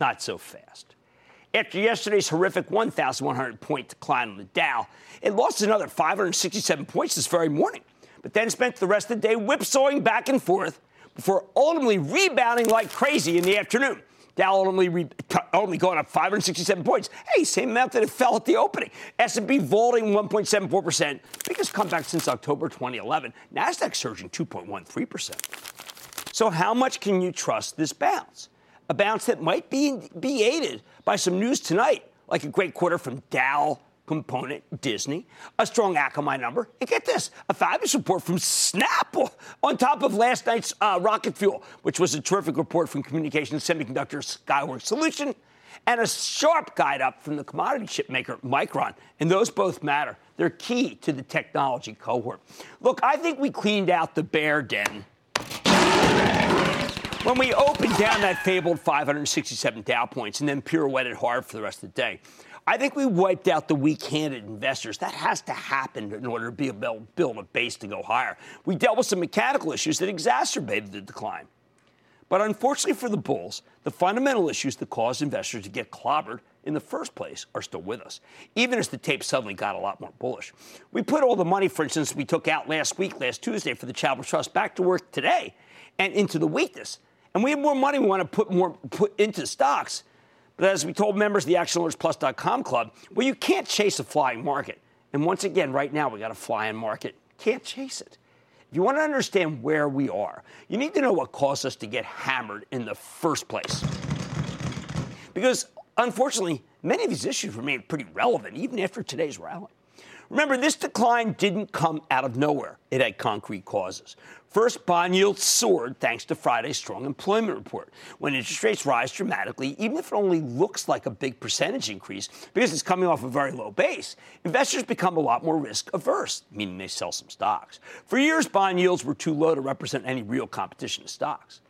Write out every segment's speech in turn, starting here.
Not so fast. After yesterday's horrific 1,100 point decline on the Dow, it lost another 567 points this very morning, but then spent the rest of the day whipsawing back and forth before ultimately rebounding like crazy in the afternoon. Dow ultimately, re- ultimately going up 567 points. Hey, same amount that it fell at the opening. S&P vaulting 1.74%, biggest comeback since October 2011. Nasdaq surging 2.13%. So how much can you trust this bounce? A bounce that might be, be aided by some news tonight, like a great quarter from Dow component, Disney, a strong Akamai number, and get this, a fabulous report from Snap on top of last night's uh, rocket fuel, which was a terrific report from Communications Semiconductor Skyworks Solution, and a sharp guide up from the commodity chip maker Micron. And those both matter. They're key to the technology cohort. Look, I think we cleaned out the bear den. When we opened down that fabled 567 Dow points and then pirouetted hard for the rest of the day, I think we wiped out the weak handed investors. That has to happen in order to be able to build a base to go higher. We dealt with some mechanical issues that exacerbated the decline. But unfortunately for the bulls, the fundamental issues that caused investors to get clobbered in the first place are still with us, even as the tape suddenly got a lot more bullish. We put all the money, for instance, we took out last week, last Tuesday for the Chadwick Trust back to work today and into the weakness. And we have more money we want to put more put into stocks but as we told members of the ActionAlertsPlus.com club, well, you can't chase a flying market. And once again, right now, we got a flying market. Can't chase it. If you want to understand where we are, you need to know what caused us to get hammered in the first place. Because unfortunately, many of these issues remain pretty relevant even after today's rally. Remember, this decline didn't come out of nowhere. It had concrete causes. First, bond yields soared thanks to Friday's strong employment report. When interest rates rise dramatically, even if it only looks like a big percentage increase because it's coming off a very low base, investors become a lot more risk averse, meaning they sell some stocks. For years, bond yields were too low to represent any real competition to stocks.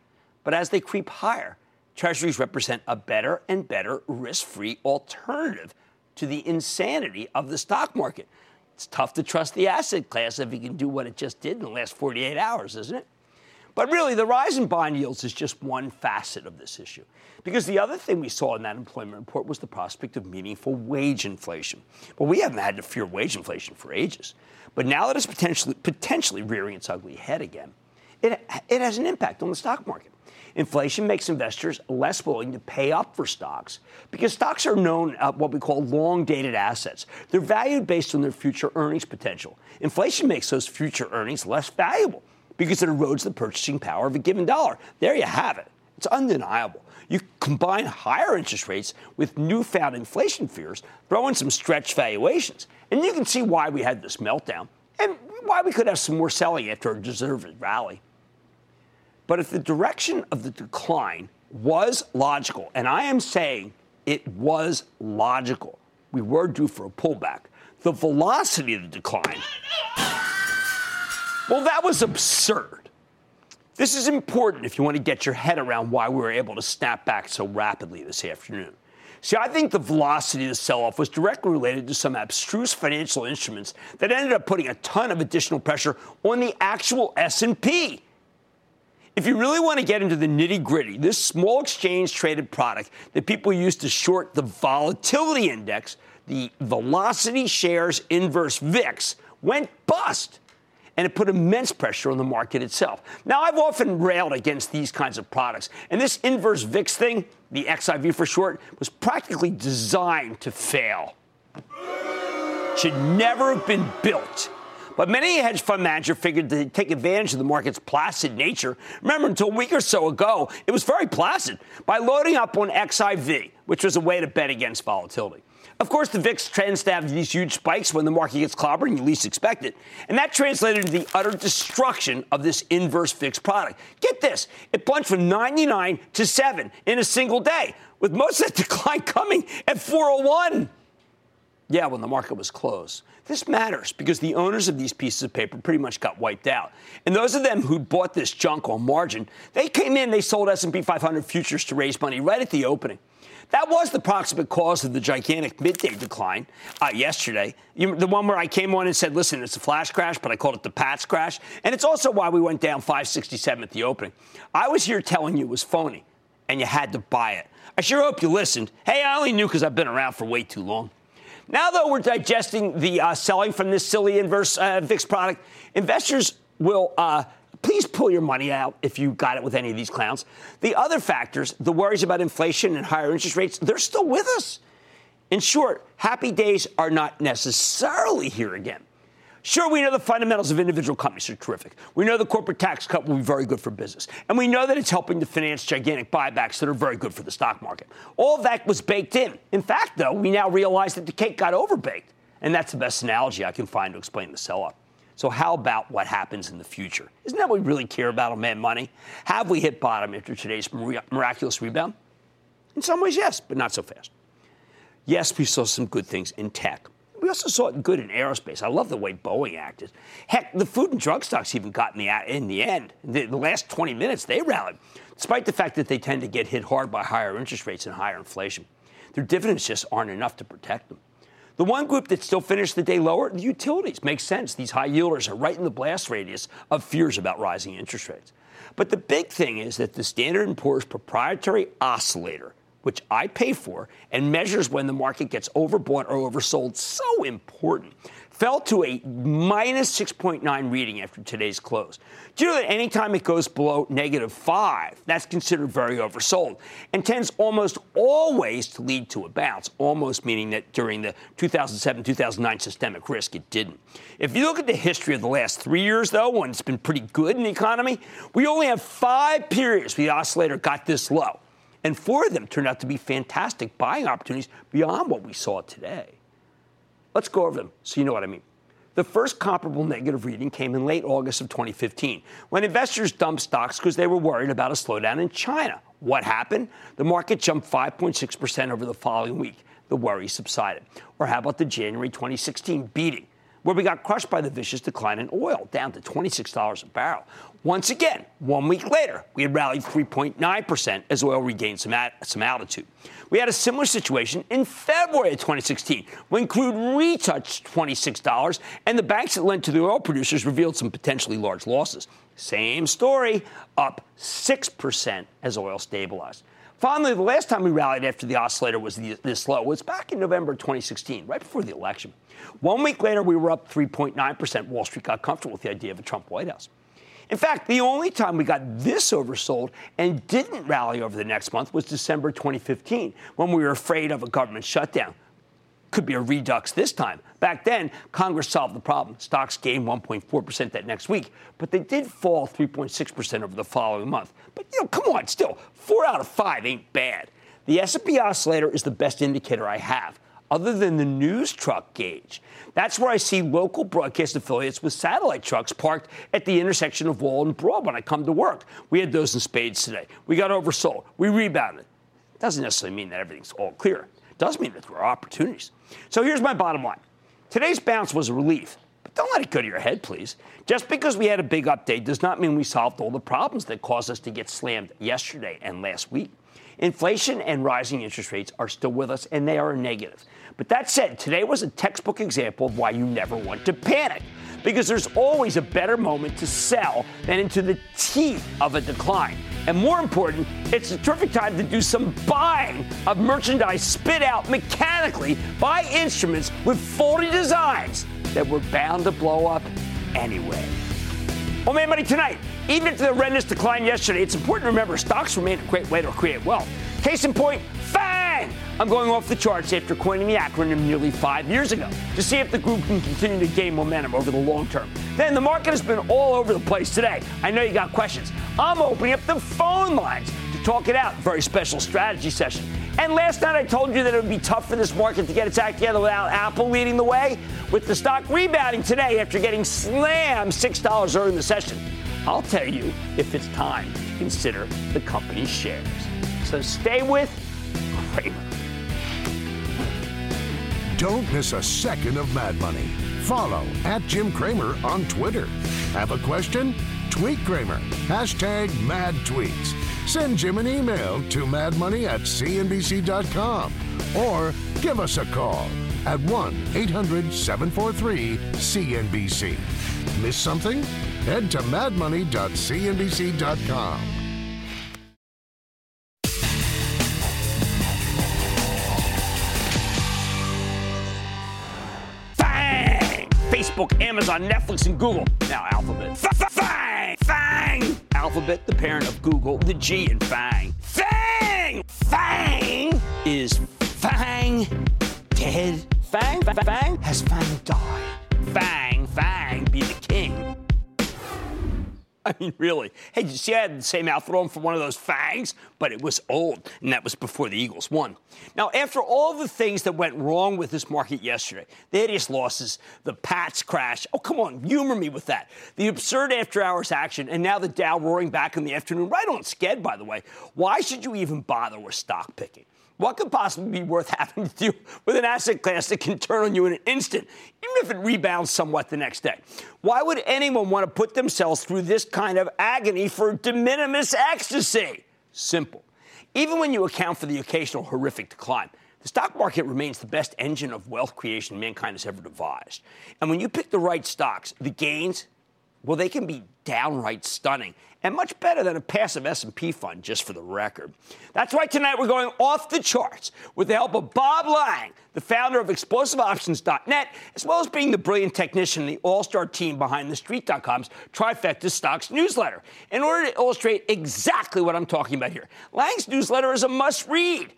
But as they creep higher, treasuries represent a better and better risk free alternative to the insanity of the stock market. It's tough to trust the asset class if it can do what it just did in the last 48 hours, isn't it? But really, the rise in bond yields is just one facet of this issue. Because the other thing we saw in that employment report was the prospect of meaningful wage inflation. Well, we haven't had to fear wage inflation for ages. But now that it's potentially, potentially rearing its ugly head again, it, it has an impact on the stock market. Inflation makes investors less willing to pay up for stocks because stocks are known uh, what we call long dated assets. They're valued based on their future earnings potential. Inflation makes those future earnings less valuable because it erodes the purchasing power of a given dollar. There you have it. It's undeniable. You combine higher interest rates with newfound inflation fears, throw in some stretched valuations, and you can see why we had this meltdown. and why we could have some more selling after a deserved rally. But if the direction of the decline was logical, and I am saying it was logical, we were due for a pullback. The velocity of the decline, well, that was absurd. This is important if you want to get your head around why we were able to snap back so rapidly this afternoon. See, I think the velocity of the sell-off was directly related to some abstruse financial instruments that ended up putting a ton of additional pressure on the actual S&P. If you really want to get into the nitty gritty, this small exchange traded product that people use to short the volatility index, the velocity shares inverse VIX, went bust. And it put immense pressure on the market itself. Now, I've often railed against these kinds of products. And this inverse VIX thing, the XIV for short, was practically designed to fail. Should never have been built. But many hedge fund managers figured to take advantage of the market's placid nature. Remember, until a week or so ago, it was very placid by loading up on XIV, which was a way to bet against volatility. Of course, the VIX tends to have these huge spikes when the market gets clobbered and you least expect it. And that translated into the utter destruction of this inverse VIX product. Get this it plunged from 99 to 7 in a single day, with most of that decline coming at 401. Yeah, when the market was closed. This matters because the owners of these pieces of paper pretty much got wiped out. And those of them who bought this junk on margin, they came in, they sold S&P 500 futures to raise money right at the opening. That was the proximate cause of the gigantic midday decline uh, yesterday. You, the one where I came on and said, listen, it's a flash crash, but I called it the Pats crash. And it's also why we went down 567 at the opening. I was here telling you it was phony, and you had to buy it. I sure hope you listened. Hey, I only knew because I've been around for way too long. Now, though, we're digesting the uh, selling from this silly inverse uh, VIX product. Investors will uh, please pull your money out if you got it with any of these clowns. The other factors, the worries about inflation and higher interest rates, they're still with us. In short, happy days are not necessarily here again. Sure, we know the fundamentals of individual companies are terrific. We know the corporate tax cut will be very good for business. And we know that it's helping to finance gigantic buybacks that are very good for the stock market. All that was baked in. In fact, though, we now realize that the cake got overbaked. And that's the best analogy I can find to explain the sell off. So, how about what happens in the future? Isn't that what we really care about on Mad Money? Have we hit bottom after today's miraculous rebound? In some ways, yes, but not so fast. Yes, we saw some good things in tech. We also saw it good in aerospace. I love the way Boeing acted. Heck, the food and drug stocks even got in the, in the end. The, the last 20 minutes, they rallied, despite the fact that they tend to get hit hard by higher interest rates and higher inflation. Their dividends just aren't enough to protect them. The one group that still finished the day lower, the utilities. Makes sense. These high yielders are right in the blast radius of fears about rising interest rates. But the big thing is that the Standard & Poor's proprietary oscillator which I pay for, and measures when the market gets overbought or oversold, so important, fell to a minus 6.9 reading after today's close. Do you know that anytime it goes below negative 5, that's considered very oversold and tends almost always to lead to a bounce, almost meaning that during the 2007 2009 systemic risk, it didn't. If you look at the history of the last three years, though, when it's been pretty good in the economy, we only have five periods where the oscillator got this low. And four of them turned out to be fantastic buying opportunities beyond what we saw today. Let's go over them so you know what I mean. The first comparable negative reading came in late August of 2015 when investors dumped stocks because they were worried about a slowdown in China. What happened? The market jumped 5.6% over the following week. The worry subsided. Or how about the January 2016 beating? Where we got crushed by the vicious decline in oil, down to $26 a barrel. Once again, one week later, we had rallied 3.9% as oil regained some, at, some altitude. We had a similar situation in February of 2016 when crude retouched $26 and the banks that lent to the oil producers revealed some potentially large losses. Same story, up 6% as oil stabilized. Finally, the last time we rallied after the oscillator was this low was back in November 2016, right before the election. One week later, we were up 3.9%. Wall Street got comfortable with the idea of a Trump White House. In fact, the only time we got this oversold and didn't rally over the next month was December 2015, when we were afraid of a government shutdown. Could be a redux this time. Back then, Congress solved the problem. Stocks gained 1.4% that next week, but they did fall 3.6% over the following month. But you know, come on, still, four out of five ain't bad. The S&P oscillator is the best indicator I have other than the news truck gauge. That's where I see local broadcast affiliates with satellite trucks parked at the intersection of Wall and Broad when I come to work. We had those in spades today. We got oversold. We rebounded. Doesn't necessarily mean that everything's all clear. It does mean that there are opportunities. So here's my bottom line. Today's bounce was a relief, but don't let it go to your head, please. Just because we had a big update does not mean we solved all the problems that caused us to get slammed yesterday and last week. Inflation and rising interest rates are still with us, and they are negative. But that said, today was a textbook example of why you never want to panic. Because there's always a better moment to sell than into the teeth of a decline. And more important, it's a terrific time to do some buying of merchandise spit out mechanically by instruments with faulty designs that were bound to blow up anyway. Well, man, money tonight. Even if the horrendous decline yesterday, it's important to remember stocks remain a great way to create wealth. Case in point, FANG! I'm going off the charts after coining the acronym nearly five years ago to see if the group can continue to gain momentum over the long term. Then the market has been all over the place today. I know you got questions. I'm opening up the phone lines to talk it out. Very special strategy session. And last night I told you that it would be tough for this market to get its act together without Apple leading the way, with the stock rebounding today after getting slammed $6 early in the session. I'll tell you if it's time to consider the company's shares. So stay with Cramer. Don't miss a second of Mad Money. Follow at Jim Cramer on Twitter. Have a question? Tweet Cramer. Hashtag mad tweets. Send Jim an email to madmoney at cnbc.com or give us a call at 1 800 743 CNBC. Miss something? Head to madmoney.cnbc.com. Fang! Facebook, Amazon, Netflix, and Google. Now Alphabet. Fang! Fang! Alphabet, the parent of Google, the G in Fang. Fang! Fang is Fang dead. Fang, Fang, Fang has Fang died. Fang, Fang be the king. I mean, really. Hey, did you see I had the same outfit on for one of those fangs? But it was old, and that was before the Eagles won. Now, after all the things that went wrong with this market yesterday, the hideous losses, the Pats crash, oh, come on, humor me with that. The absurd after hours action, and now the Dow roaring back in the afternoon, right on sked, by the way. Why should you even bother with stock picking? What could possibly be worth having to do with an asset class that can turn on you in an instant, even if it rebounds somewhat the next day? Why would anyone want to put themselves through this kind of agony for de minimis ecstasy? Simple. Even when you account for the occasional horrific decline, the stock market remains the best engine of wealth creation mankind has ever devised. And when you pick the right stocks, the gains, well, they can be downright stunning and much better than a passive S&P fund, just for the record. That's why tonight we're going off the charts with the help of Bob Lang, the founder of ExplosiveOptions.net, as well as being the brilliant technician in the all-star team behind the Street.com's Trifecta Stocks newsletter, in order to illustrate exactly what I'm talking about here. Lang's newsletter is a must-read,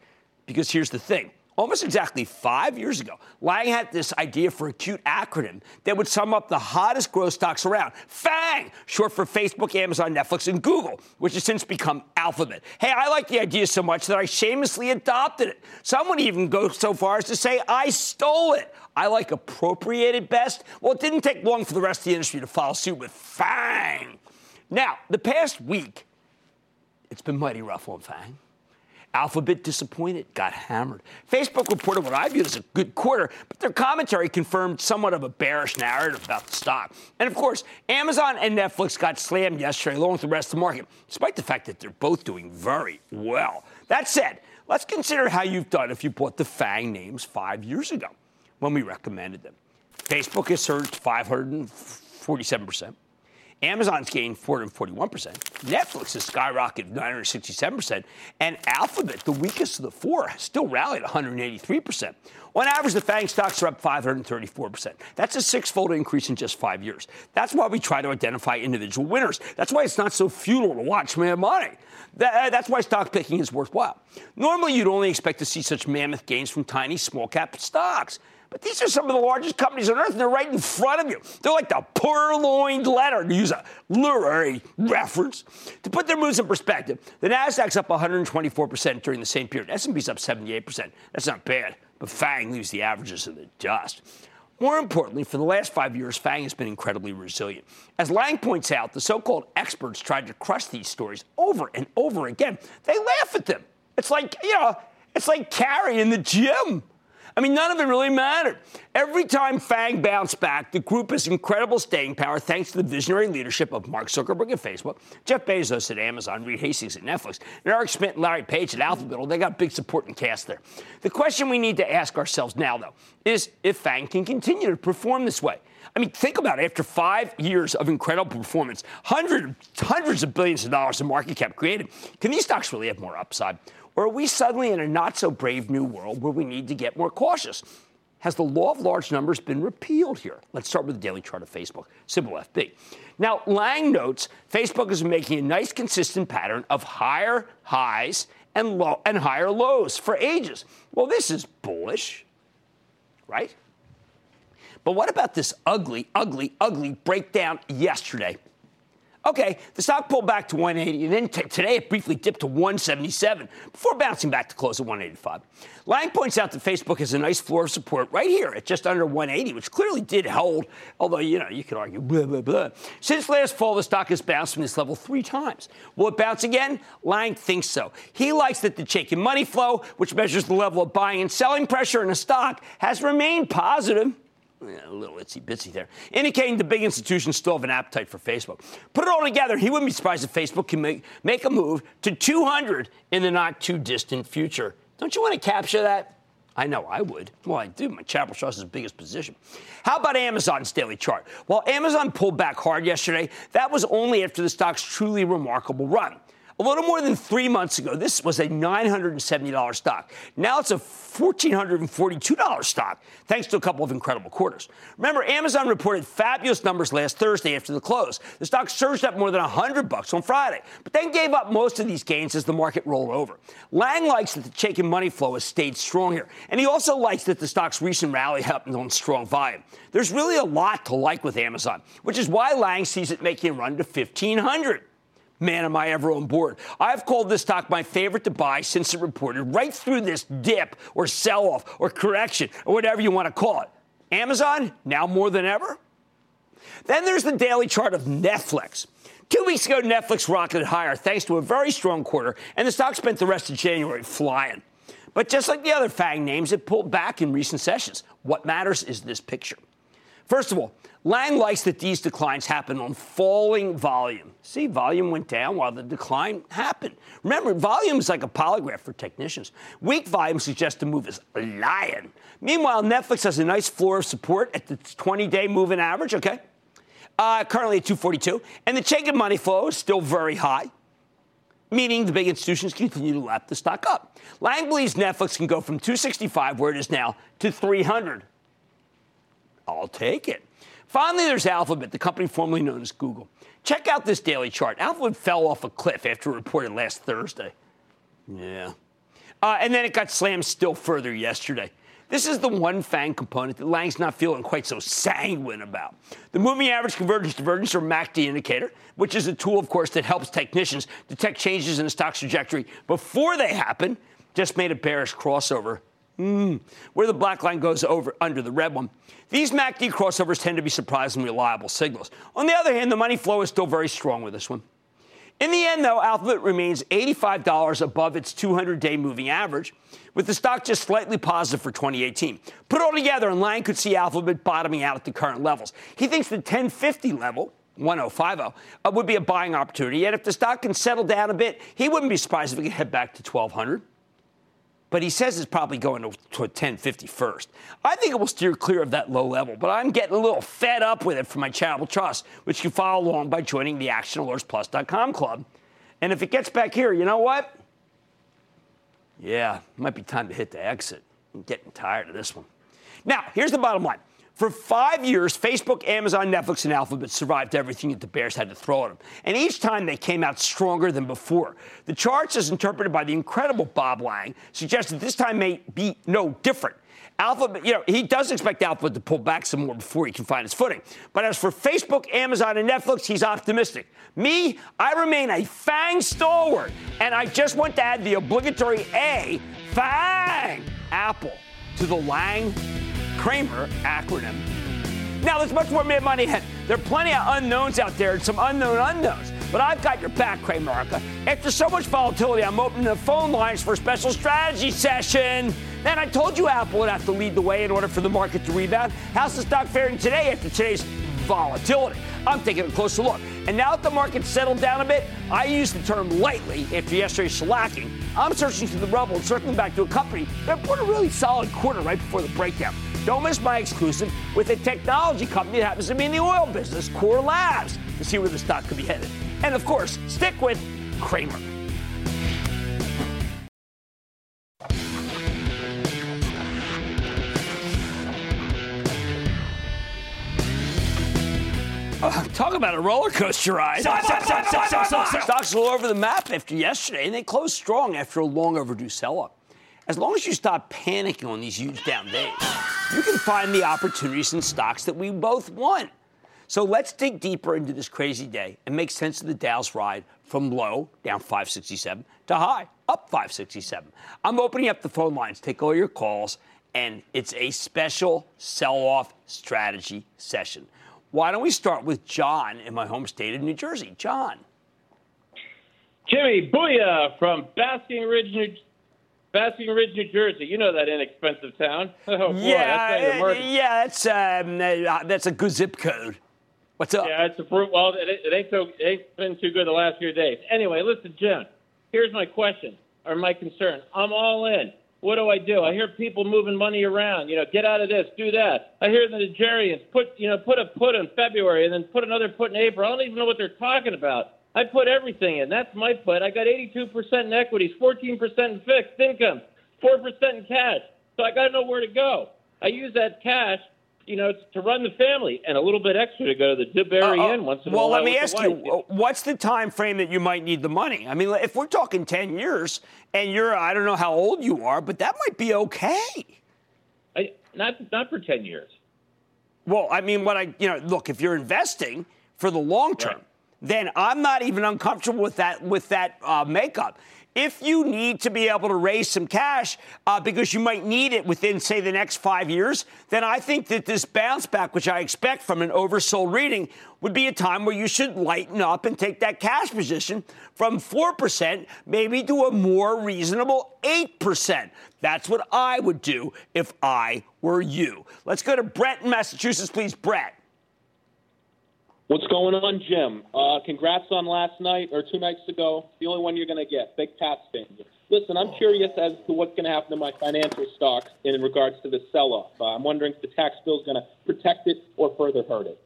because here's the thing. Almost exactly five years ago, Lang had this idea for a cute acronym that would sum up the hottest growth stocks around. FANG, short for Facebook, Amazon, Netflix, and Google, which has since become Alphabet. Hey, I like the idea so much that I shamelessly adopted it. Some would even go so far as to say I stole it. I like appropriated best. Well, it didn't take long for the rest of the industry to follow suit with FANG. Now, the past week, it's been mighty rough on FANG. Alphabet disappointed, got hammered. Facebook reported what I viewed as a good quarter, but their commentary confirmed somewhat of a bearish narrative about the stock. And of course, Amazon and Netflix got slammed yesterday, along with the rest of the market, despite the fact that they're both doing very well. That said, let's consider how you've done if you bought the FANG names five years ago when we recommended them. Facebook has surged 547 percent. Amazon's gained 441%. Netflix has skyrocketed 967%. And Alphabet, the weakest of the four, still rallied 183%. On average, the FANG stocks are up 534%. That's a six fold increase in just five years. That's why we try to identify individual winners. That's why it's not so futile to watch Mad Money. That, uh, that's why stock picking is worthwhile. Normally, you'd only expect to see such mammoth gains from tiny, small cap stocks. But these are some of the largest companies on earth, and they're right in front of you. They're like the purloined letter, to use a literary reference. To put their moves in perspective, the Nasdaq's up 124% during the same period. S&P's up 78%. That's not bad. but FANG leaves the averages in the dust. More importantly, for the last five years, FANG has been incredibly resilient. As Lang points out, the so called experts tried to crush these stories over and over again. They laugh at them. It's like, you know, it's like Carrie in the gym. I mean, none of it really mattered. Every time FANG bounced back, the group has incredible staying power thanks to the visionary leadership of Mark Zuckerberg at Facebook, Jeff Bezos at Amazon, Reed Hastings at Netflix, and Eric Schmidt and Larry Page at Alphabet. They got big support and cast there. The question we need to ask ourselves now, though, is if FANG can continue to perform this way. I mean, think about it. After five years of incredible performance, hundreds, hundreds of billions of dollars in market cap created, can these stocks really have more upside? Or are we suddenly in a not so brave new world where we need to get more cautious? Has the law of large numbers been repealed here? Let's start with the daily chart of Facebook, symbol FB. Now, Lang notes Facebook is making a nice consistent pattern of higher highs and low and higher lows for ages. Well, this is bullish, right? But what about this ugly, ugly, ugly breakdown yesterday? Okay, the stock pulled back to 180, and then t- today it briefly dipped to 177 before bouncing back to close at 185. Lang points out that Facebook has a nice floor of support right here at just under 180, which clearly did hold, although, you know, you could argue blah, blah, blah. Since last fall, the stock has bounced from this level three times. Will it bounce again? Lang thinks so. He likes that the Chaikin money flow, which measures the level of buying and selling pressure in a stock, has remained positive a little itsy bitsy there, indicating the big institutions still have an appetite for Facebook. Put it all together, he wouldn't be surprised if Facebook can make, make a move to 200 in the not too distant future. Don't you want to capture that? I know I would. Well, I do. My Charitable Trust is the biggest position. How about Amazon's daily chart? While Amazon pulled back hard yesterday, that was only after the stock's truly remarkable run. A little more than three months ago, this was a $970 stock. Now it's a $1,442 stock, thanks to a couple of incredible quarters. Remember, Amazon reported fabulous numbers last Thursday after the close. The stock surged up more than 100 bucks on Friday, but then gave up most of these gains as the market rolled over. Lang likes that the Chaikin money flow has stayed strong here, and he also likes that the stock's recent rally happened on strong volume. There's really a lot to like with Amazon, which is why Lang sees it making a run to 1500 man, am I ever on board. I've called this stock my favorite to buy since it reported right through this dip or sell off or correction or whatever you want to call it. Amazon, now more than ever. Then there's the daily chart of Netflix. Two weeks ago, Netflix rocketed higher thanks to a very strong quarter, and the stock spent the rest of January flying. But just like the other FANG names, it pulled back in recent sessions. What matters is this picture. First of all, Lang likes that these declines happen on falling volume. See, volume went down while the decline happened. Remember, volume is like a polygraph for technicians. Weak volume suggests the move is lying. Meanwhile, Netflix has a nice floor of support at the 20 day moving average, okay? Uh, currently at 242. And the Chaikin money flow is still very high, meaning the big institutions continue to lap the stock up. Lang believes Netflix can go from 265, where it is now, to 300. I'll take it. Finally, there's Alphabet, the company formerly known as Google. Check out this daily chart. Alphabet fell off a cliff after reported last Thursday. Yeah. Uh, and then it got slammed still further yesterday. This is the one FANG component that Lang's not feeling quite so sanguine about. The moving average convergence divergence, or MACD indicator, which is a tool, of course, that helps technicians detect changes in a stock's trajectory before they happen, just made a bearish crossover Mm, where the black line goes over under the red one. These MACD crossovers tend to be surprisingly reliable signals. On the other hand, the money flow is still very strong with this one. In the end, though, Alphabet remains $85 above its 200 day moving average, with the stock just slightly positive for 2018. Put it all together, and Lang could see Alphabet bottoming out at the current levels. He thinks the 1050 level, 1050, uh, would be a buying opportunity. Yet if the stock can settle down a bit, he wouldn't be surprised if it could head back to 1200 but he says it's probably going to, to 1050 first. I think it will steer clear of that low level, but I'm getting a little fed up with it for my charitable trust, which you follow along by joining the ActionAlertsPlus.com club. And if it gets back here, you know what? Yeah, might be time to hit the exit. I'm getting tired of this one. Now, here's the bottom line. For five years, Facebook, Amazon, Netflix, and Alphabet survived everything that the Bears had to throw at them. And each time they came out stronger than before. The charts, as interpreted by the incredible Bob Lang, suggest that this time may be no different. Alphabet, you know, he does expect Alphabet to pull back some more before he can find his footing. But as for Facebook, Amazon, and Netflix, he's optimistic. Me, I remain a FANG stalwart, and I just want to add the obligatory A, FANG, Apple. to the Lang Cramer acronym. Now, there's much more mad money ahead. There are plenty of unknowns out there and some unknown unknowns. But I've got your back, Cramerica. After so much volatility, I'm opening the phone lines for a special strategy session. And I told you Apple would have to lead the way in order for the market to rebound. How's the stock faring today after today's volatility? I'm taking a closer look. And now that the market's settled down a bit, I use the term lightly after yesterday's shellacking. I'm searching through the rubble and circling back to a company that put a really solid quarter right before the breakdown. Don't miss my exclusive with a technology company that happens to be in the oil business, Core Labs, to see where the stock could be headed. And of course, stick with Cramer. Uh, talk about a roller coaster ride. Stocks all over the map after yesterday, and they closed strong after a long overdue sell off. As long as you stop panicking on these huge down days, you can find the opportunities in stocks that we both want. So let's dig deeper into this crazy day and make sense of the Dow's ride from low, down 567, to high, up 567. I'm opening up the phone lines, take all your calls, and it's a special sell off strategy session. Why don't we start with John in my home state of New Jersey? John. Jimmy, booyah from Basking Ridge, New, Basking Ridge, New Jersey. You know that inexpensive town. Oh, boy, yeah, that's yeah, that's um, uh, that's a good zip code. What's up? Yeah, it's a fruit. Well, it, it ain't so it ain't been too good the last few days. Anyway, listen, Jim. Here's my question or my concern. I'm all in. What do I do? I hear people moving money around. You know, get out of this, do that. I hear the Nigerians put, you know, put a put in February and then put another put in April. I don't even know what they're talking about. I put everything in. That's my put. I got 82% in equities, 14% in fixed income, 4% in cash. So I got to know where to go. I use that cash you know, to run the family and a little bit extra to go to the Dibberry uh, Inn once in well, a while. Well, let me ask you, what's the time frame that you might need the money? I mean, if we're talking 10 years and you're, I don't know how old you are, but that might be okay. I, not, not for 10 years. Well, I mean, what I, you know, look, if you're investing for the long term, right. Then I'm not even uncomfortable with that, with that uh, makeup if you need to be able to raise some cash uh, because you might need it within, say, the next five years, then I think that this bounce back, which I expect from an oversold reading, would be a time where you should lighten up and take that cash position from 4% maybe to a more reasonable 8%. That's what I would do if I were you. Let's go to Brett in Massachusetts, please. Brett. What's going on, Jim? Uh, congrats on last night or two nights ago. The only one you're going to get. Big Pats fan. Listen, I'm curious as to what's going to happen to my financial stocks in regards to the sell-off. Uh, I'm wondering if the tax bill is going to protect it or further hurt it.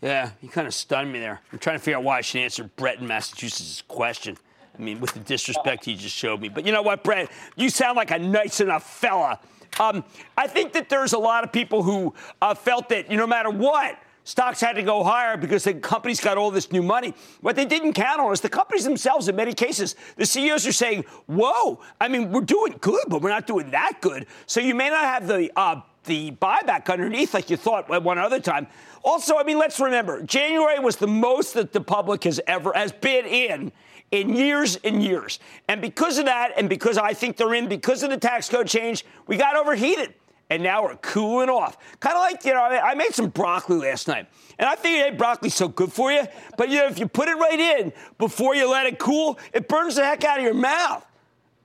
Yeah, you kind of stunned me there. I'm trying to figure out why I should answer Brett in Massachusetts' question. I mean, with the disrespect he just showed me. But you know what, Brett? You sound like a nice enough fella. Um, I think that there's a lot of people who uh, felt that you know, no matter what, Stocks had to go higher because the companies got all this new money. What they didn't count on is the companies themselves, in many cases, the CEOs are saying, Whoa, I mean, we're doing good, but we're not doing that good. So you may not have the uh, the buyback underneath like you thought one other time. Also, I mean, let's remember, January was the most that the public has ever has been in in years and years. And because of that, and because I think they're in, because of the tax code change, we got overheated and now we're cooling off. Kind of like, you know, I made some broccoli last night. And I figured, hey, broccoli's so good for you. But, you know, if you put it right in before you let it cool, it burns the heck out of your mouth.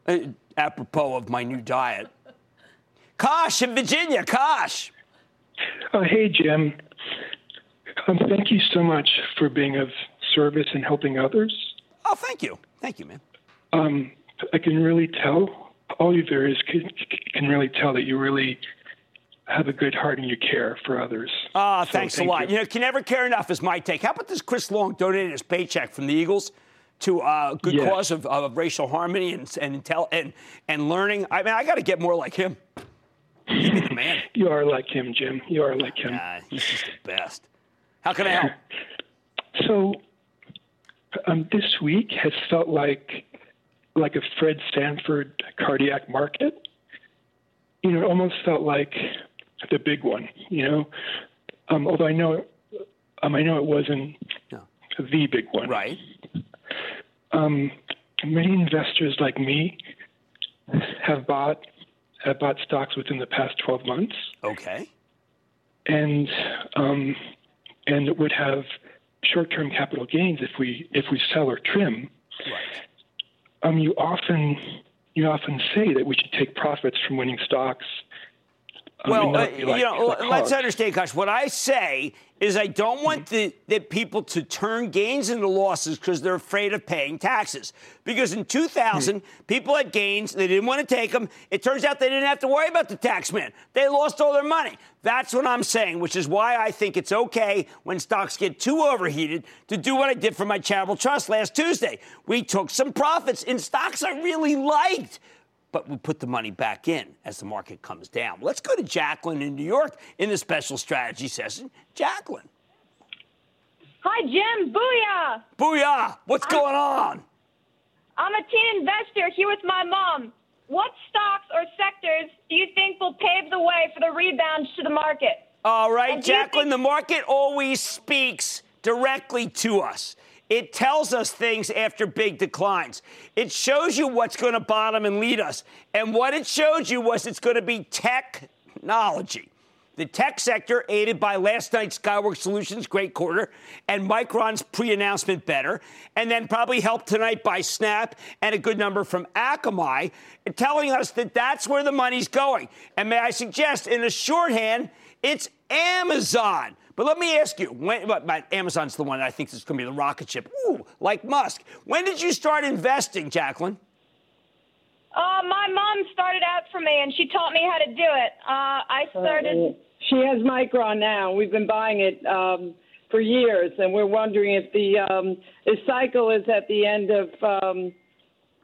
Uh, apropos of my new diet. Kosh in Virginia. Kosh. Uh, hey, Jim. Um, thank you so much for being of service and helping others. Oh, thank you. Thank you, man. Um, I can really tell all you can, can really tell that you really have a good heart and you care for others. Ah, so thanks thank a lot. You. you. know, can never care enough is my take. How about this Chris Long donating his paycheck from the Eagles to a uh, good yes. cause of, of, racial harmony and and, intel, and and learning? I mean, I got to get more like him. He'd be the man. you are like him, Jim. You are like him. Yeah, he's just the best. How can I help? So, um, this week has felt like like a Fred Sanford cardiac market. You know, it almost felt like the big one. You know, um, although I know, um, I know it wasn't no. the big one. Right. Um, many investors like me have bought have bought stocks within the past 12 months. Okay. And um, and would have short-term capital gains if we if we sell or trim. Right. Um, you often you often say that we should take profits from winning stocks well, uh, you know, let's understand, Kosh. What I say is I don't want the, the people to turn gains into losses because they're afraid of paying taxes. Because in 2000, mm-hmm. people had gains, they didn't want to take them. It turns out they didn't have to worry about the tax man. They lost all their money. That's what I'm saying, which is why I think it's okay when stocks get too overheated to do what I did for my charitable trust last Tuesday. We took some profits in stocks I really liked but we put the money back in as the market comes down. Let's go to Jacqueline in New York in the special strategy session. Jacqueline. Hi, Jim. Booyah. Booyah. What's I'm, going on? I'm a teen investor here with my mom. What stocks or sectors do you think will pave the way for the rebound to the market? All right, Jacqueline, think- the market always speaks directly to us. It tells us things after big declines. It shows you what's going to bottom and lead us. And what it showed you was it's going to be technology. The tech sector, aided by last night's Skyworks Solutions great quarter and Micron's pre announcement better, and then probably helped tonight by Snap and a good number from Akamai, telling us that that's where the money's going. And may I suggest, in a shorthand, it's Amazon. But let me ask you, when, but Amazon's the one I think is going to be the rocket ship. Ooh, like Musk. When did you start investing, Jacqueline? Uh, my mom started out for me, and she taught me how to do it. Uh, I started. Uh, she has Micron now. We've been buying it um, for years, and we're wondering if the um, the cycle is at the end of. Um,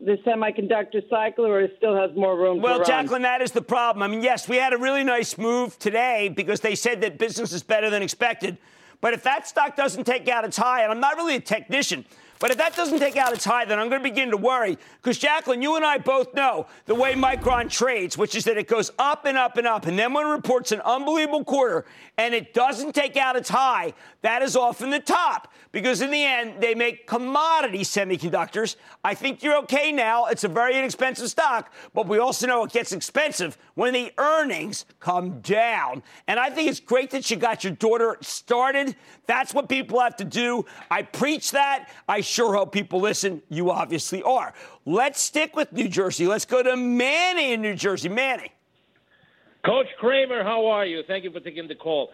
the semiconductor cycle, or it still has more room well, Jacqueline, that is the problem. I mean, yes, we had a really nice move today because they said that business is better than expected. But if that stock doesn't take out its high, and I'm not really a technician, but if that doesn't take out its high, then I'm going to begin to worry. Because, Jacqueline, you and I both know the way Micron trades, which is that it goes up and up and up. And then when it reports an unbelievable quarter and it doesn't take out its high, that is often the top. Because in the end, they make commodity semiconductors. I think you're okay now. It's a very inexpensive stock, but we also know it gets expensive when the earnings come down. And I think it's great that you got your daughter started. That's what people have to do. I preach that. I sure hope people listen. You obviously are. Let's stick with New Jersey. Let's go to Manny in New Jersey. Manny. Coach Cramer, how are you? Thank you for taking the call.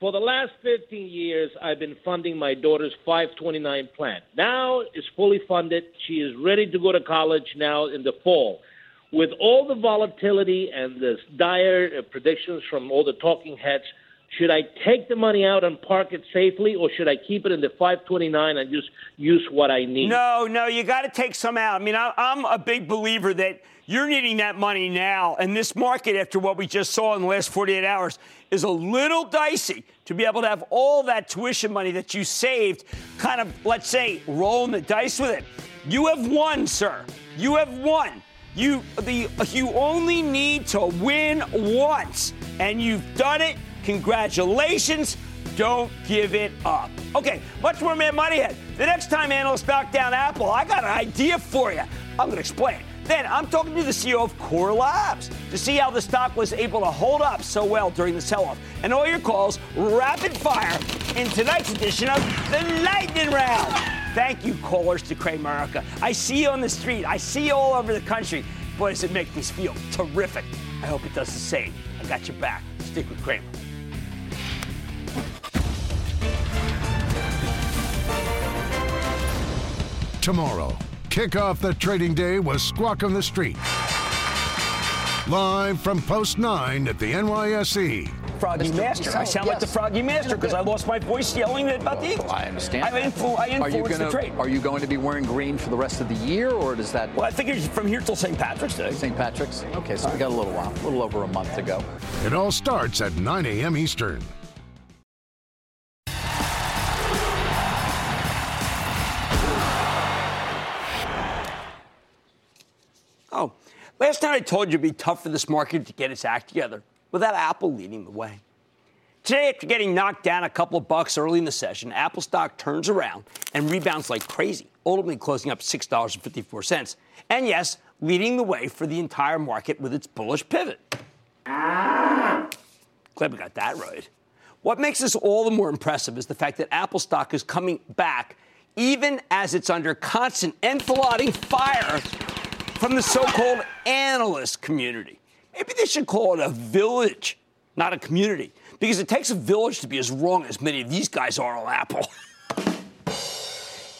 For the last 15 years, I've been funding my daughter's 529 plan. Now it's fully funded. She is ready to go to college now in the fall. With all the volatility and the dire predictions from all the talking heads, should I take the money out and park it safely, or should I keep it in the 529 and just use what I need? No, no, you got to take some out. I mean, I, I'm a big believer that you're needing that money now, and this market, after what we just saw in the last 48 hours, is a little dicey to be able to have all that tuition money that you saved, kind of, let's say, rolling the dice with it. You have won, sir. You have won. You the you only need to win once, and you've done it Congratulations. Don't give it up. Okay, much more Mad Money ahead. The next time analysts knock down Apple, I got an idea for you. I'm going to explain. Then I'm talking to the CEO of Core Labs to see how the stock was able to hold up so well during the sell off. And all your calls rapid fire in tonight's edition of the Lightning Round. Thank you, callers to Cramerica. I see you on the street, I see you all over the country. Boy, does it make me feel terrific. I hope it does the same. I got your back. Stick with Cramer. Tomorrow, kick off the trading day with Squawk on the Street. Live from Post 9 at the NYSE. Froggy Mr. Master. I sound yes. like the Froggy Master because I lost my voice yelling about the Eagles. I understand. I, influ- I influence are you gonna, the trade. Are you going to be wearing green for the rest of the year, or does that? Well, I figured from here till St. Patrick's Day. St. Patrick's. Okay, so we got a little while, a little over a month to go. It all starts at 9 a.m. Eastern. Last night I told you it'd be tough for this market to get its act together without Apple leading the way. Today, after getting knocked down a couple of bucks early in the session, Apple stock turns around and rebounds like crazy, ultimately closing up $6.54. And yes, leading the way for the entire market with its bullish pivot. Glad we got that right. What makes this all the more impressive is the fact that Apple stock is coming back even as it's under constant enfilading fire from the so called analyst community. Maybe they should call it a village, not a community, because it takes a village to be as wrong as many of these guys are on Apple.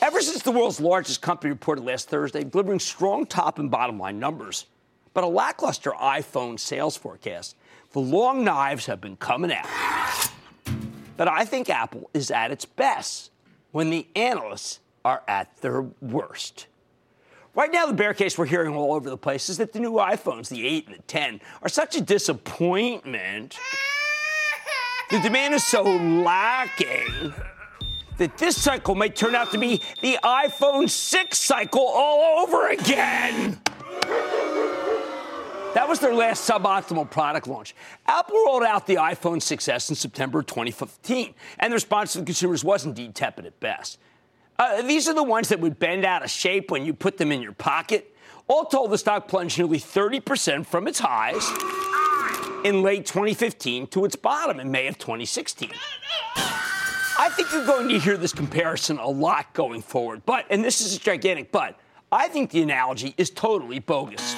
Ever since the world's largest company reported last Thursday, delivering strong top and bottom line numbers, but a lackluster iPhone sales forecast, the long knives have been coming out. But I think Apple is at its best when the analysts are at their worst. Right now, the bear case we're hearing all over the place is that the new iPhones, the 8 and the 10, are such a disappointment. The demand is so lacking that this cycle may turn out to be the iPhone 6 cycle all over again. That was their last suboptimal product launch. Apple rolled out the iPhone 6S in September 2015, and the response to the consumers was indeed tepid at best. Uh, these are the ones that would bend out of shape when you put them in your pocket. All told, the stock plunged nearly 30% from its highs in late 2015 to its bottom in May of 2016. I think you're going to hear this comparison a lot going forward, but, and this is a gigantic but, I think the analogy is totally bogus.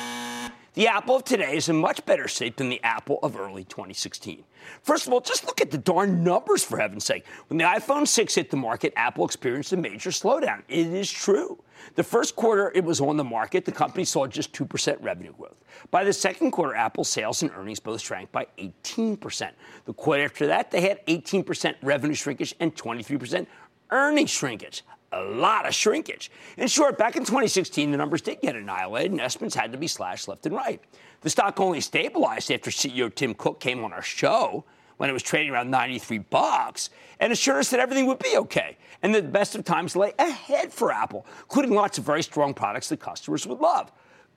The Apple of today is in much better shape than the Apple of early 2016. First of all, just look at the darn numbers, for heaven's sake. When the iPhone 6 hit the market, Apple experienced a major slowdown. It is true. The first quarter it was on the market, the company saw just 2% revenue growth. By the second quarter, Apple's sales and earnings both shrank by 18%. The quarter after that, they had 18% revenue shrinkage and 23% earnings shrinkage a lot of shrinkage. In short, back in 2016, the numbers did get annihilated and estimates had to be slashed left and right. The stock only stabilized after CEO Tim Cook came on our show when it was trading around 93 bucks and assured us that everything would be okay and that the best of times lay ahead for Apple, including lots of very strong products that customers would love.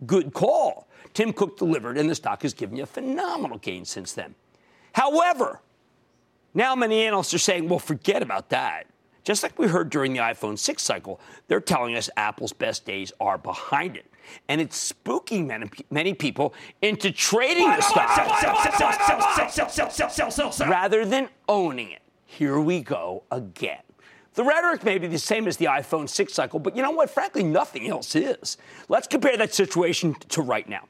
Good call. Tim Cook delivered, and the stock has given you a phenomenal gain since then. However, now many analysts are saying, well, forget about that. Just like we heard during the iPhone 6 cycle, they're telling us Apple's best days are behind it. And it's spooking many, many people into trading the stock rather than owning it. Here we go again. The rhetoric may be the same as the iPhone 6 cycle, but you know what? Frankly, nothing else is. Let's compare that situation to right now.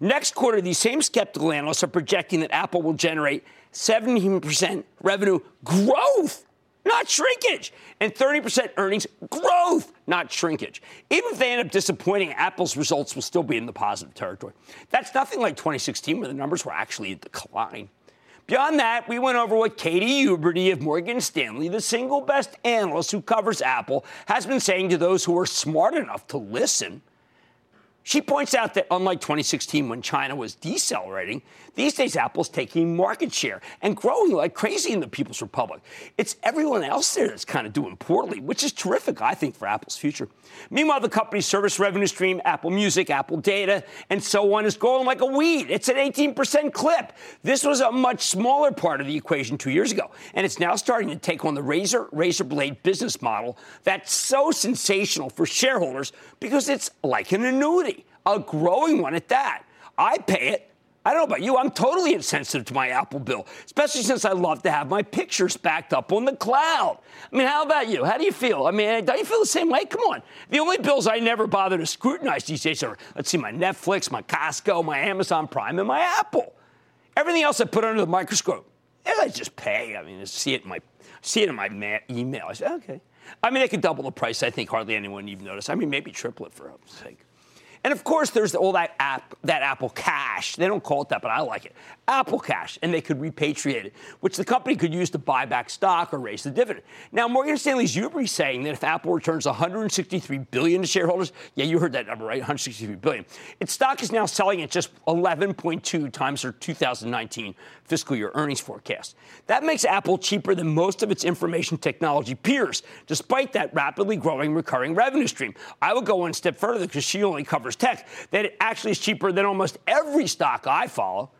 Next quarter, these same skeptical analysts are projecting that Apple will generate 17% revenue growth not shrinkage. And 30% earnings growth, not shrinkage. Even if they end up disappointing, Apple's results will still be in the positive territory. That's nothing like 2016, where the numbers were actually in decline. Beyond that, we went over what Katie Huberty of Morgan Stanley, the single best analyst who covers Apple, has been saying to those who are smart enough to listen. She points out that unlike 2016 when China was decelerating, these days Apple's taking market share and growing like crazy in the People's Republic. It's everyone else there that's kind of doing poorly, which is terrific, I think, for Apple's future. Meanwhile, the company's service revenue stream, Apple Music, Apple Data, and so on, is growing like a weed. It's an 18% clip. This was a much smaller part of the equation two years ago, and it's now starting to take on the razor razor blade business model that's so sensational for shareholders because it's like an annuity a growing one at that. I pay it. I don't know about you, I'm totally insensitive to my Apple bill, especially since I love to have my pictures backed up on the cloud. I mean, how about you? How do you feel? I mean, don't you feel the same way? Come on. The only bills I never bother to scrutinize these days are, let's see, my Netflix, my Costco, my Amazon Prime, and my Apple. Everything else I put under the microscope, and I just pay. I mean, I see it in my see it in my ma- email. I say, okay. I mean, they could double the price. I think hardly anyone even notice. I mean, maybe triple it for heaven's sake. And of course, there's all that app, that Apple Cash. They don't call it that, but I like it. Apple Cash, and they could repatriate it, which the company could use to buy back stock or raise the dividend. Now, Morgan Stanley's Huberty saying that if Apple returns 163 billion to shareholders, yeah, you heard that number right, 163 billion. Its stock is now selling at just 11.2 times their 2019 fiscal year earnings forecast. That makes Apple cheaper than most of its information technology peers, despite that rapidly growing recurring revenue stream. I would go one step further because she only covers tech, that it actually is cheaper than almost every stock I follow.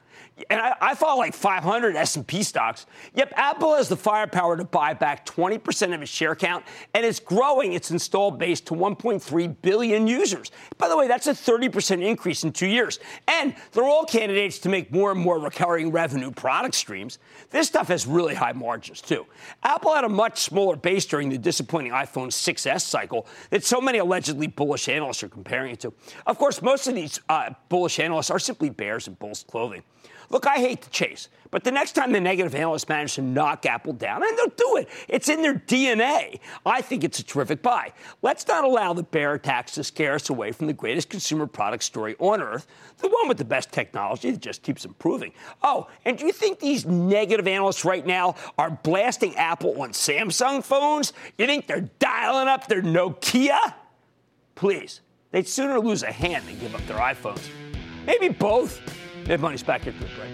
And I, I follow like 500 S&P stocks. Yep, Apple has the firepower to buy back 20% of its share count, and it's growing its installed base to 1.3 billion users. By the way, that's a 30% increase in two years. And they're all candidates to make more and more recurring revenue product streams. This stuff has really high margins, too. Apple had a much smaller base during the disappointing iPhone 6S cycle that so many allegedly bullish analysts are comparing it to. Of course, most of these uh, bullish analysts are simply bears in bulls' clothing. Look, I hate to chase, but the next time the negative analysts manage to knock Apple down, and they'll do it, it's in their DNA. I think it's a terrific buy. Let's not allow the bear attacks to scare us away from the greatest consumer product story on earth, the one with the best technology that just keeps improving. Oh, and do you think these negative analysts right now are blasting Apple on Samsung phones? You think they're dialing up their Nokia? Please, they'd sooner lose a hand than give up their iPhones. Maybe both. Mad Money's back after the break.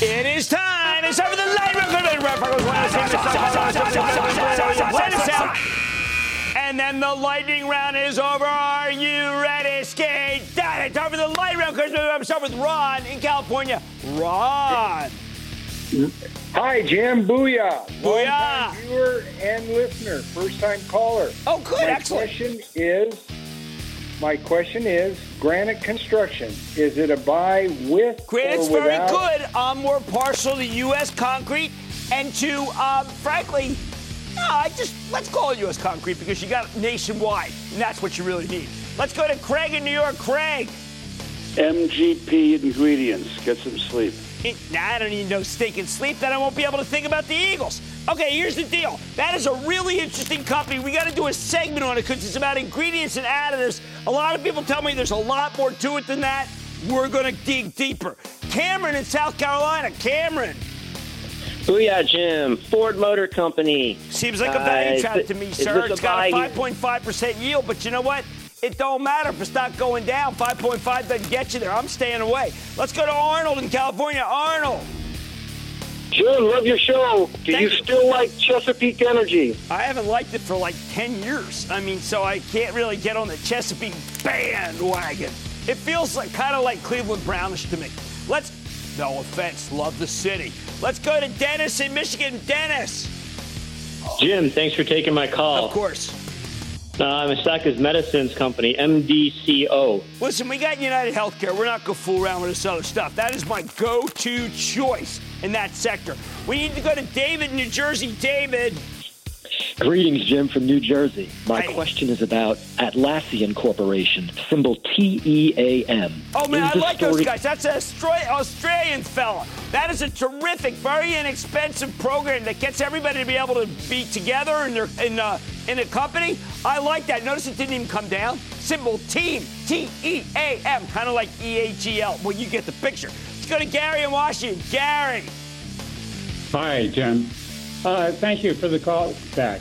It is time. It's time for the light round. And then the lightning round is over. Are you ready, skate? Daddy, time for the light round. Because I'm starting with Ron in California. Ron. Hi, Jim. Booyah. Booyah. Viewer and listener. First time caller. Oh, good. My Excellent. question is, my question is, Granite Construction, is it a buy with Granite's or very good. I'm more partial to U.S. concrete and to, um, frankly, no, I just let's call it U.S. concrete because you got nationwide, and that's what you really need. Let's go to Craig in New York. Craig. MGP ingredients. Get some sleep. It, I don't need no stinking sleep. Then I won't be able to think about the Eagles. Okay, here's the deal. That is a really interesting company. We got to do a segment on it because it's about ingredients and additives. A lot of people tell me there's a lot more to it than that. We're going to dig deeper. Cameron in South Carolina. Cameron. Booyah, Jim. Ford Motor Company. Seems like a Uh, value is trap to me, sir. It's got a 5.5% yield, but you know what? It don't matter if it's not going down. 5.5 doesn't get you there. I'm staying away. Let's go to Arnold in California. Arnold. Jim, love your show. Do you, still like Chesapeake Energy? I haven't liked it for like 10 years. I mean, so I can't really get on the Chesapeake bandwagon. It feels like kind of like Cleveland Brownish to me. Let's, no offense, love the city. Let's go to Dennis in Michigan. Dennis. Jim, thanks for taking my call. Of course. Uh, I'm a Sacca's Medicines Company, MDCO. Listen, we got United Healthcare. We're not going to fool around with this other stuff. That is my go to choice in that sector. We need to go to David, New Jersey. David. Greetings, Jim from New Jersey. My question is about Atlassian Corporation, symbol T E A M. Oh man, Is I the like those guys. That's an Austra- Australian fella. That is a terrific, very inexpensive program that gets everybody to be able to be together in their in uh, in a company. I like that. Notice it didn't even come down. Symbol team T E A M, kind of like E A G L. Well, you get the picture. Let's go to Gary in Washington. Gary. Hi, Jim. Uh, thank you for the call back.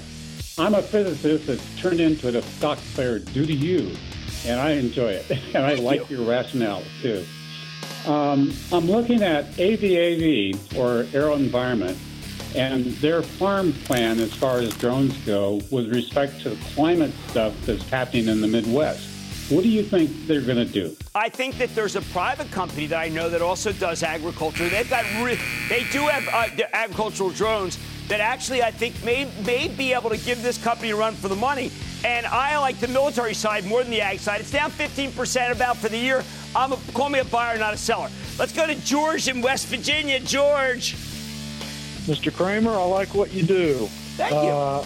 I'm a physicist that's turned into a stock player due to you, and I enjoy it. And I like your rationale, too. Um, I'm looking at AVAV, or AeroVironment, and their farm plan as far as drones go with respect to the climate stuff that's happening in the Midwest. What do you think they're going to do? I think that there's a private company that I know that also does agriculture. They've got re- they do have uh, agricultural drones that actually I think may may be able to give this company a run for the money. And I like the military side more than the ag side. It's down 15% about for the year. I'm a, call me a buyer, not a seller. Let's go to George in West Virginia. George. Mr. Cramer, I like what you do. Thank you. Uh,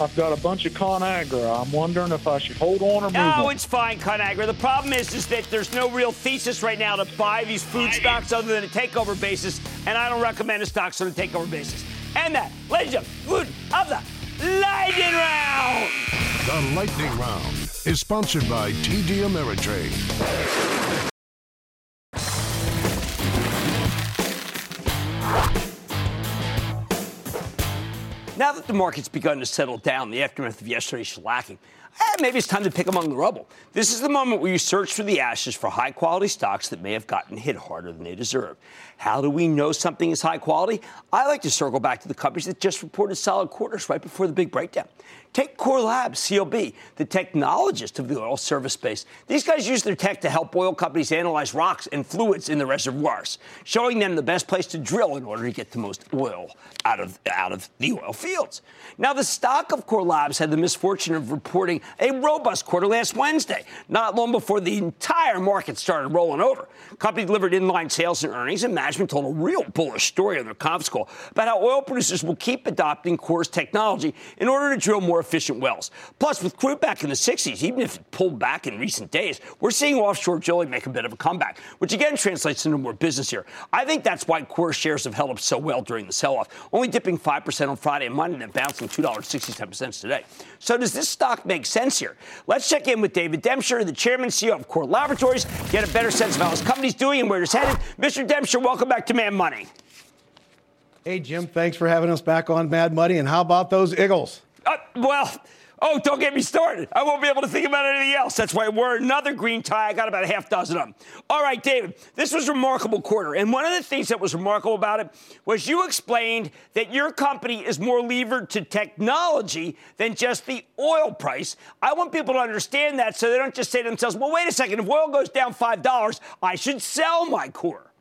I've got a bunch of ConAgra. I'm wondering if I should hold on or move No, on. it's fine, Conagra. The problem is, is that there's no real thesis right now to buy these food stocks other than a takeover basis, and I don't recommend the stocks on a takeover basis. And and gentlemen, of the lightning round. The Lightning Round is sponsored by TD Ameritrade. Now that the market's begun to settle down, the aftermath of yesterday's shellacking, eh, maybe it's time to pick among the rubble. This is the moment where you search for the ashes for high quality stocks that may have gotten hit harder than they deserve. How do we know something is high quality? I like to circle back to the companies that just reported solid quarters right before the big breakdown. Take Core Labs, CLB, the technologist of the oil service space. These guys use their tech to help oil companies analyze rocks and fluids in the reservoirs, showing them the best place to drill in order to get the most oil out of, out of the oil fields. Now, the stock of Core Labs had the misfortune of reporting a robust quarter last Wednesday, not long before the entire market started rolling over. Company delivered inline sales and earnings, and management told a real bullish story on their conference call about how oil producers will keep adopting Core's technology in order to drill more efficient wells. Plus, with crude back in the 60s, even if it pulled back in recent days, we're seeing offshore drilling make a bit of a comeback, which again translates into more business here. I think that's why Core shares have held up so well during the sell-off, only dipping 5% on Friday and Monday and bouncing $2.67 today. So does this stock make sense here? Let's check in with David Demshur, the chairman and CEO of Core Laboratories, get a better sense of how his company's doing and where it's headed. Mr. Demshur, welcome back to Mad Money. Hey, Jim, thanks for having us back on Mad Money. And how about those Eagles? Uh, well, oh, don't get me started. I won't be able to think about anything else. That's why I wore another green tie. I got about a half dozen of them. All right, David, this was a remarkable quarter. And one of the things that was remarkable about it was you explained that your company is more levered to technology than just the oil price. I want people to understand that so they don't just say to themselves, well, wait a second, if oil goes down $5, I should sell my core.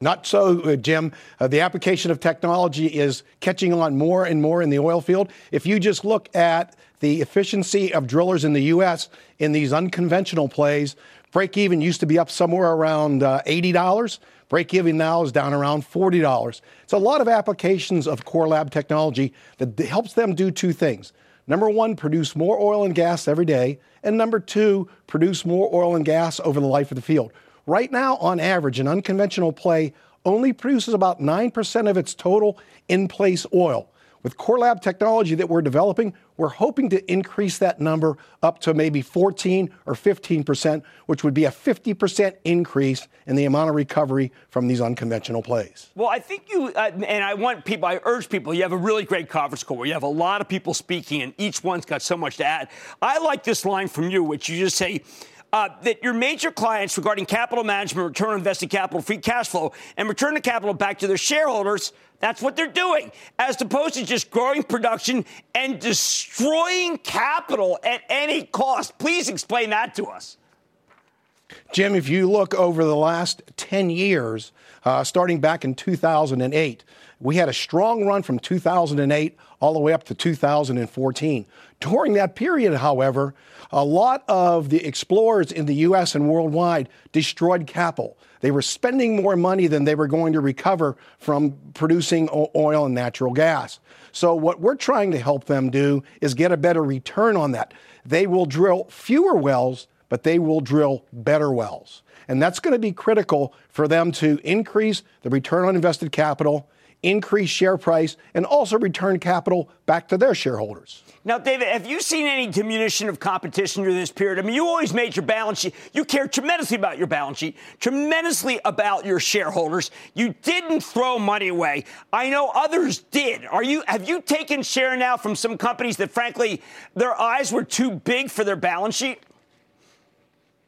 Not so, uh, Jim. Uh, the application of technology is catching on more and more in the oil field. If you just look at the efficiency of drillers in the U.S. in these unconventional plays, break even used to be up somewhere around uh, $80. Break even now is down around $40. It's a lot of applications of Core Lab technology that helps them do two things. Number one, produce more oil and gas every day. And number two, produce more oil and gas over the life of the field. Right now, on average, an unconventional play only produces about 9% of its total in place oil. With Core Lab technology that we're developing, we're hoping to increase that number up to maybe 14 or 15%, which would be a 50% increase in the amount of recovery from these unconventional plays. Well, I think you, uh, and I want people, I urge people, you have a really great conference call where you have a lot of people speaking and each one's got so much to add. I like this line from you, which you just say, uh, that your major clients regarding capital management, return on invested capital, free cash flow, and return the capital back to their shareholders. That's what they're doing, as opposed to just growing production and destroying capital at any cost. Please explain that to us. Jim, if you look over the last 10 years, uh, starting back in 2008, we had a strong run from 2008 all the way up to 2014. During that period, however, a lot of the explorers in the US and worldwide destroyed capital. They were spending more money than they were going to recover from producing oil and natural gas. So, what we're trying to help them do is get a better return on that. They will drill fewer wells, but they will drill better wells. And that's going to be critical for them to increase the return on invested capital increase share price, and also return capital back to their shareholders. Now, David, have you seen any diminution of competition during this period? I mean, you always made your balance sheet. You care tremendously about your balance sheet, tremendously about your shareholders. You didn't throw money away. I know others did. Are you? Have you taken share now from some companies that, frankly, their eyes were too big for their balance sheet?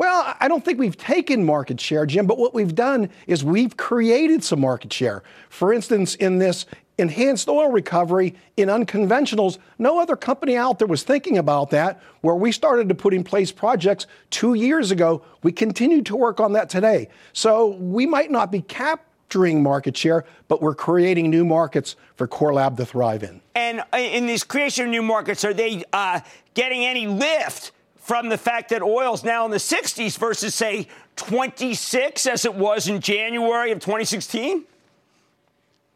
Well, I don't think we've taken market share, Jim, but what we've done is we've created some market share. For instance, in this enhanced oil recovery in unconventionals, no other company out there was thinking about that. Where we started to put in place projects two years ago, we continue to work on that today. So we might not be capturing market share, but we're creating new markets for Core Lab to thrive in. And uh, in this creation of new markets, are they uh, getting any lift? From the fact that oil is now in the 60s versus, say, 26 as it was in January of 2016?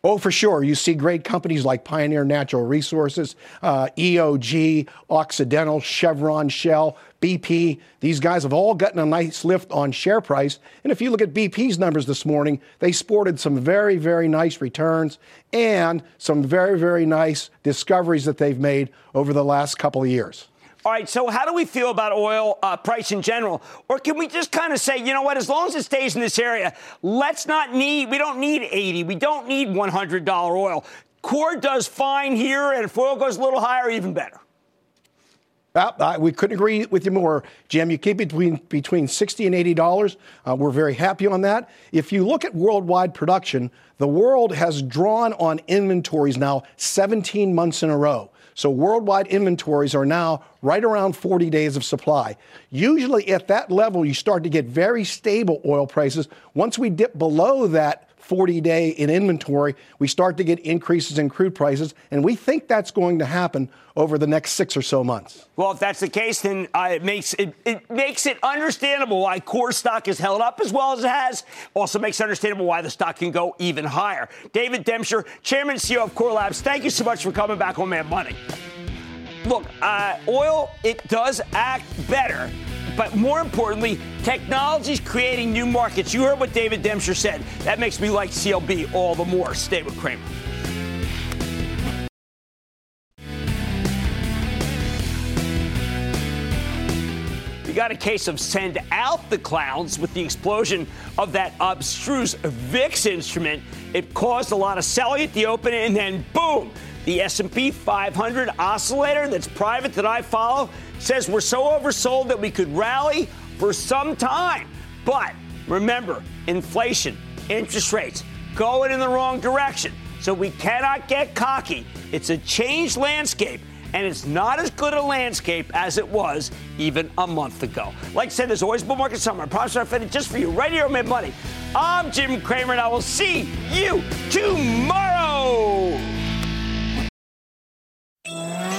Oh, for sure. You see great companies like Pioneer Natural Resources, uh, EOG, Occidental, Chevron, Shell, BP. These guys have all gotten a nice lift on share price. And if you look at BP's numbers this morning, they sported some very, very nice returns and some very, very nice discoveries that they've made over the last couple of years. All right, so how do we feel about oil uh, price in general? Or can we just kind of say, you know what, as long as it stays in this area, let's not need, we don't need 80, we don't need $100 oil. Core does fine here, and if oil goes a little higher, even better. Uh, we couldn't agree with you more, Jim. You keep it between between sixty and eighty dollars. Uh, we're very happy on that. If you look at worldwide production, the world has drawn on inventories now 17 months in a row. So worldwide inventories are now right around 40 days of supply. Usually at that level, you start to get very stable oil prices. Once we dip below that 40 day in inventory, we start to get increases in crude prices, and we think that's going to happen over the next six or so months. Well, if that's the case, then uh, it makes it, it makes it understandable why core stock is held up as well as it has. Also makes it understandable why the stock can go even higher. David Demshur, Chairman and CEO of Core Labs, thank you so much for coming back on Mad Money. Look, uh, oil it does act better but more importantly, technology is creating new markets. You heard what David Demshur said. That makes me like CLB all the more. Stay with Cramer. We got a case of send out the clowns with the explosion of that abstruse VIX instrument. It caused a lot of selling at the open, and then boom, the S&P 500 oscillator that's private that I follow says we're so oversold that we could rally for some time. But remember, inflation, interest rates going in the wrong direction. So we cannot get cocky. It's a changed landscape, and it's not as good a landscape as it was even a month ago. Like I said, there's always bull market summer. I Promise are fitted just for you right here on Mad Money. I'm Jim Cramer, and I will see you tomorrow.